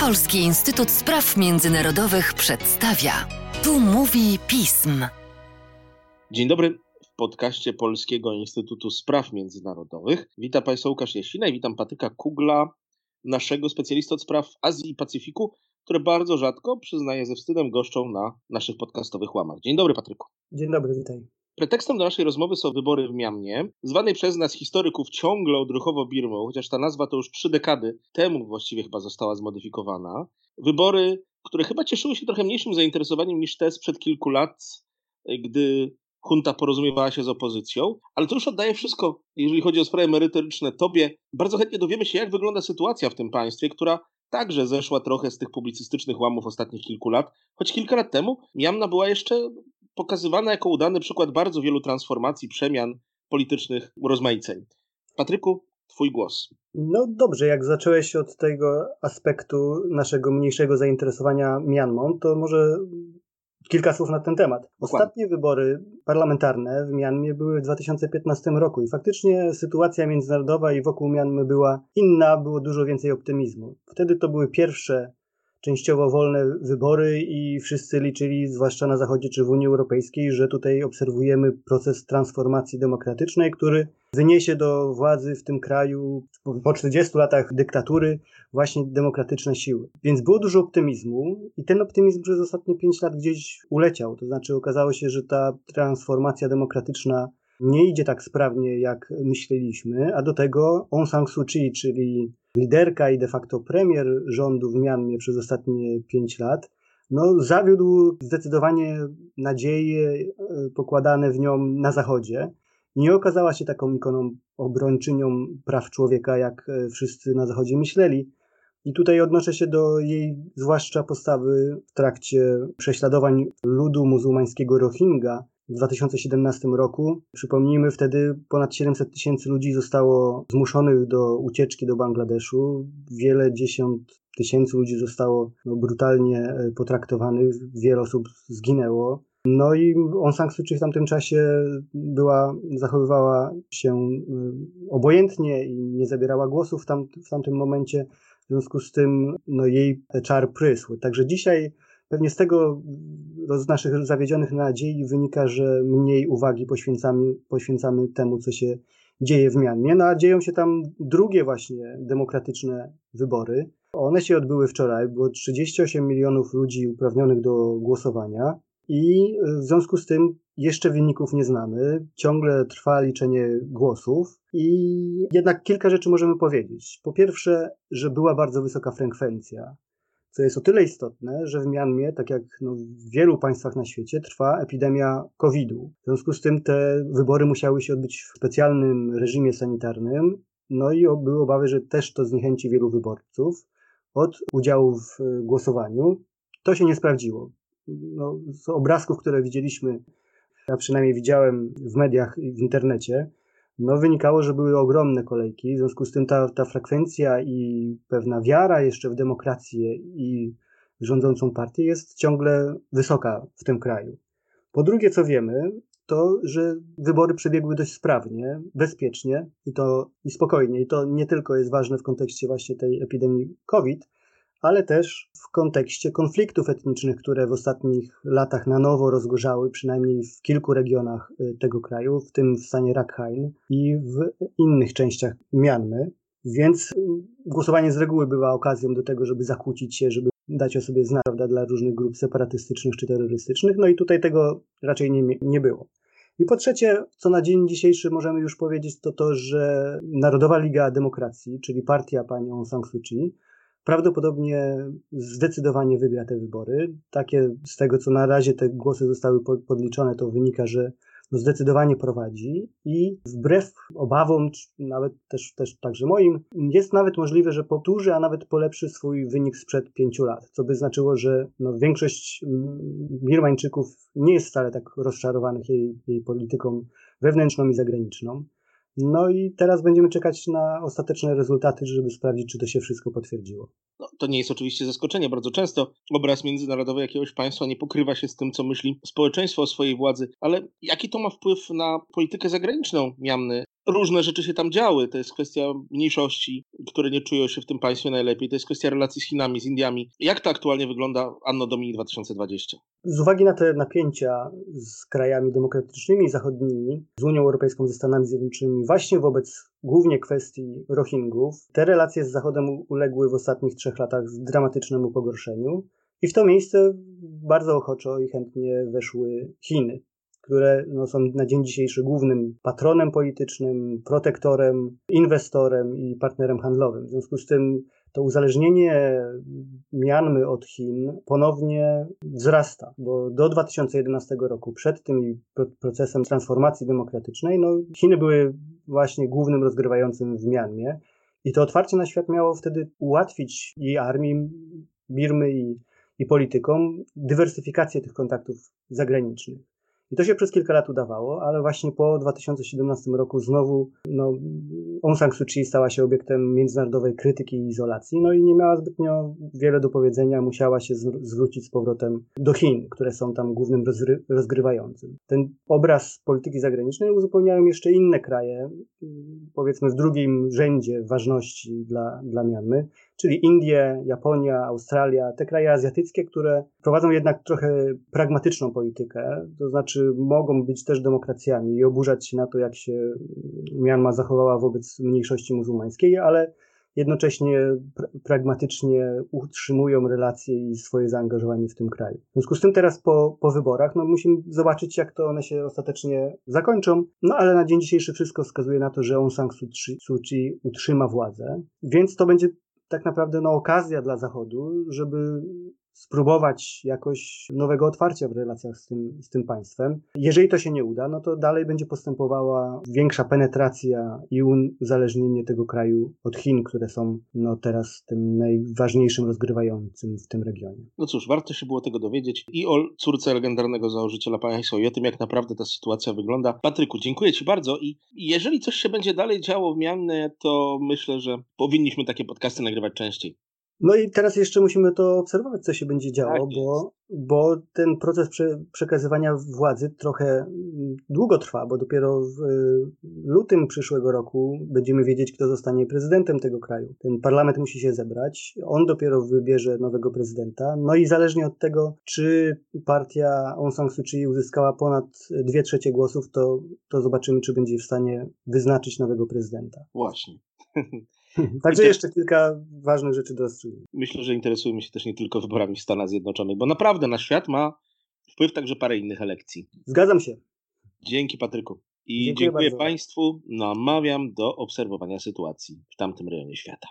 Polski Instytut Spraw Międzynarodowych przedstawia. Tu mówi pism. Dzień dobry. W podcaście Polskiego Instytutu Spraw Międzynarodowych witam Państwa Łukasz Jasina i witam Patyka Kugla, naszego specjalisty od spraw Azji i Pacyfiku, które bardzo rzadko, przyznaję ze wstydem, goszczą na naszych podcastowych łamach. Dzień dobry, Patryku. Dzień dobry, witaj. Pretekstem do naszej rozmowy są wybory w Miamnie, zwanej przez nas historyków ciągle odruchowo Birmą, chociaż ta nazwa to już trzy dekady temu właściwie chyba została zmodyfikowana. Wybory, które chyba cieszyły się trochę mniejszym zainteresowaniem niż te sprzed kilku lat, gdy junta porozumiewała się z opozycją, ale to już oddaje wszystko, jeżeli chodzi o sprawy merytoryczne, tobie. Bardzo chętnie dowiemy się, jak wygląda sytuacja w tym państwie, która także zeszła trochę z tych publicystycznych łamów ostatnich kilku lat, choć kilka lat temu Miamna była jeszcze pokazywana jako udany przykład bardzo wielu transformacji, przemian politycznych, urozmaiceń. Patryku, Twój głos. No dobrze, jak zacząłeś od tego aspektu naszego mniejszego zainteresowania Mianmą, to może kilka słów na ten temat. Ostatnie wybory parlamentarne w Mianmie były w 2015 roku i faktycznie sytuacja międzynarodowa i wokół Mianmy była inna, było dużo więcej optymizmu. Wtedy to były pierwsze częściowo wolne wybory i wszyscy liczyli, zwłaszcza na Zachodzie czy w Unii Europejskiej, że tutaj obserwujemy proces transformacji demokratycznej, który wyniesie do władzy w tym kraju po 40 latach dyktatury właśnie demokratyczne siły. Więc było dużo optymizmu i ten optymizm przez ostatnie 5 lat gdzieś uleciał. To znaczy okazało się, że ta transformacja demokratyczna nie idzie tak sprawnie, jak myśleliśmy, a do tego Aung San Suu Kyi, czyli liderka i de facto premier rządu w Mianmie przez ostatnie pięć lat, no, zawiódł zdecydowanie nadzieje e, pokładane w nią na Zachodzie. Nie okazała się taką ikoną obrończynią praw człowieka, jak e, wszyscy na Zachodzie myśleli. I tutaj odnoszę się do jej zwłaszcza postawy w trakcie prześladowań ludu muzułmańskiego Rohingya, w 2017 roku. Przypomnijmy, wtedy ponad 700 tysięcy ludzi zostało zmuszonych do ucieczki do Bangladeszu. Wiele dziesiąt tysięcy ludzi zostało no, brutalnie e, potraktowanych, wiele osób zginęło. No i Aung San Suu Kyi w tamtym czasie była, zachowywała się e, obojętnie i nie zabierała głosu w, tam, w tamtym momencie. W związku z tym no, jej czar prysł. Także dzisiaj Pewnie z tego, z naszych zawiedzionych nadziei wynika, że mniej uwagi poświęcamy, poświęcamy temu, co się dzieje w Mianmie. No a dzieją się tam drugie właśnie demokratyczne wybory. One się odbyły wczoraj, było 38 milionów ludzi uprawnionych do głosowania i w związku z tym jeszcze wyników nie znamy. Ciągle trwa liczenie głosów i jednak kilka rzeczy możemy powiedzieć. Po pierwsze, że była bardzo wysoka frekwencja co jest o tyle istotne, że w Mianmie, tak jak no, w wielu państwach na świecie, trwa epidemia COVID-u. W związku z tym te wybory musiały się odbyć w specjalnym reżimie sanitarnym, no i były obawy, że też to zniechęci wielu wyborców od udziału w e, głosowaniu. To się nie sprawdziło. No, z obrazków, które widzieliśmy, ja przynajmniej widziałem w mediach i w internecie, no wynikało, że były ogromne kolejki, w związku z tym ta, ta frekwencja i pewna wiara jeszcze w demokrację i rządzącą partię jest ciągle wysoka w tym kraju. Po drugie, co wiemy, to, że wybory przebiegły dość sprawnie, bezpiecznie i to i spokojnie. I to nie tylko jest ważne w kontekście właśnie tej epidemii COVID, ale też w kontekście konfliktów etnicznych, które w ostatnich latach na nowo rozgorzały, przynajmniej w kilku regionach y, tego kraju, w tym w stanie Rakhine i w innych częściach Mianmy. Więc y, głosowanie z reguły bywa okazją do tego, żeby zakłócić się, żeby dać o sobie znać prawda, dla różnych grup separatystycznych czy terrorystycznych. No i tutaj tego raczej nie, nie było. I po trzecie, co na dzień dzisiejszy możemy już powiedzieć, to to, że Narodowa Liga Demokracji, czyli partia pani Aung San Suu Kyi, prawdopodobnie zdecydowanie wygra te wybory. Takie z tego, co na razie te głosy zostały podliczone, to wynika, że no zdecydowanie prowadzi i wbrew obawom, nawet też, też także moim, jest nawet możliwe, że powtórzy, a nawet polepszy swój wynik sprzed pięciu lat, co by znaczyło, że no większość Birmańczyków nie jest wcale tak rozczarowanych jej, jej polityką wewnętrzną i zagraniczną. No i teraz będziemy czekać na ostateczne rezultaty, żeby sprawdzić, czy to się wszystko potwierdziło. No, to nie jest oczywiście zaskoczenie. Bardzo często obraz międzynarodowy jakiegoś państwa nie pokrywa się z tym, co myśli społeczeństwo o swojej władzy. Ale jaki to ma wpływ na politykę zagraniczną Miamny? różne rzeczy się tam działy. To jest kwestia mniejszości, które nie czują się w tym państwie najlepiej. To jest kwestia relacji z Chinami, z Indiami. Jak to aktualnie wygląda Anno Domini 2020? Z uwagi na te napięcia z krajami demokratycznymi zachodnimi, z Unią Europejską, ze Stanami Zjednoczonymi, właśnie wobec głównie kwestii Rohingów, te relacje z Zachodem uległy w ostatnich trzech latach dramatycznemu pogorszeniu. I w to miejsce bardzo ochoczo i chętnie weszły Chiny które no, są na dzień dzisiejszy głównym patronem politycznym, protektorem, inwestorem i partnerem handlowym. W związku z tym to uzależnienie Mianmy od Chin ponownie wzrasta, bo do 2011 roku, przed tym procesem transformacji demokratycznej, no, Chiny były właśnie głównym rozgrywającym w Mianmie i to otwarcie na świat miało wtedy ułatwić i armii Birmy i, i politykom dywersyfikację tych kontaktów zagranicznych. I to się przez kilka lat udawało, ale właśnie po 2017 roku znowu no, Aung San Suu Kyi stała się obiektem międzynarodowej krytyki i izolacji, no i nie miała zbytnio wiele do powiedzenia, musiała się zwrócić z powrotem do Chin, które są tam głównym rozgrywającym. Ten obraz polityki zagranicznej uzupełniają jeszcze inne kraje, powiedzmy w drugim rzędzie ważności dla, dla Mianmy, czyli Indie, Japonia, Australia, te kraje azjatyckie, które prowadzą jednak trochę pragmatyczną politykę, to znaczy mogą być też demokracjami i oburzać się na to, jak się Myanmar zachowała wobec mniejszości muzułmańskiej, ale jednocześnie pr pragmatycznie utrzymują relacje i swoje zaangażowanie w tym kraju. W związku z tym teraz po, po wyborach no musimy zobaczyć, jak to one się ostatecznie zakończą, no ale na dzień dzisiejszy wszystko wskazuje na to, że Aung San Suu Kyi utrzyma władzę, więc to będzie tak naprawdę no, okazja dla Zachodu, żeby spróbować jakoś nowego otwarcia w relacjach z tym, z tym państwem. Jeżeli to się nie uda, no to dalej będzie postępowała większa penetracja i uzależnienie tego kraju od Chin, które są no, teraz tym najważniejszym rozgrywającym w tym regionie. No cóż, warto się było tego dowiedzieć i o córce legendarnego założyciela państwa i o tym, jak naprawdę ta sytuacja wygląda. Patryku, dziękuję Ci bardzo i jeżeli coś się będzie dalej działo w Miannie, to myślę, że powinniśmy takie podcasty nagrywać częściej. No i teraz jeszcze musimy to obserwować, co się będzie działo, tak bo, bo ten proces prze, przekazywania władzy trochę mm, długo trwa, bo dopiero w lutym przyszłego roku będziemy wiedzieć, kto zostanie prezydentem tego kraju. Ten parlament musi się zebrać, on dopiero wybierze nowego prezydenta, no i zależnie od tego, czy partia Aung San Suu Kyi uzyskała ponad dwie trzecie głosów, to, to zobaczymy, czy będzie w stanie wyznaczyć nowego prezydenta. Właśnie. Także jeszcze kilka ważnych rzeczy do rozstrzygnięcia. Myślę, że interesujemy się też nie tylko wyborami w Stanach Zjednoczonych, bo naprawdę na świat ma wpływ także parę innych elekcji. Zgadzam się. Dzięki Patryku. I dziękuję, dziękuję Państwu. Namawiam do obserwowania sytuacji w tamtym rejonie świata.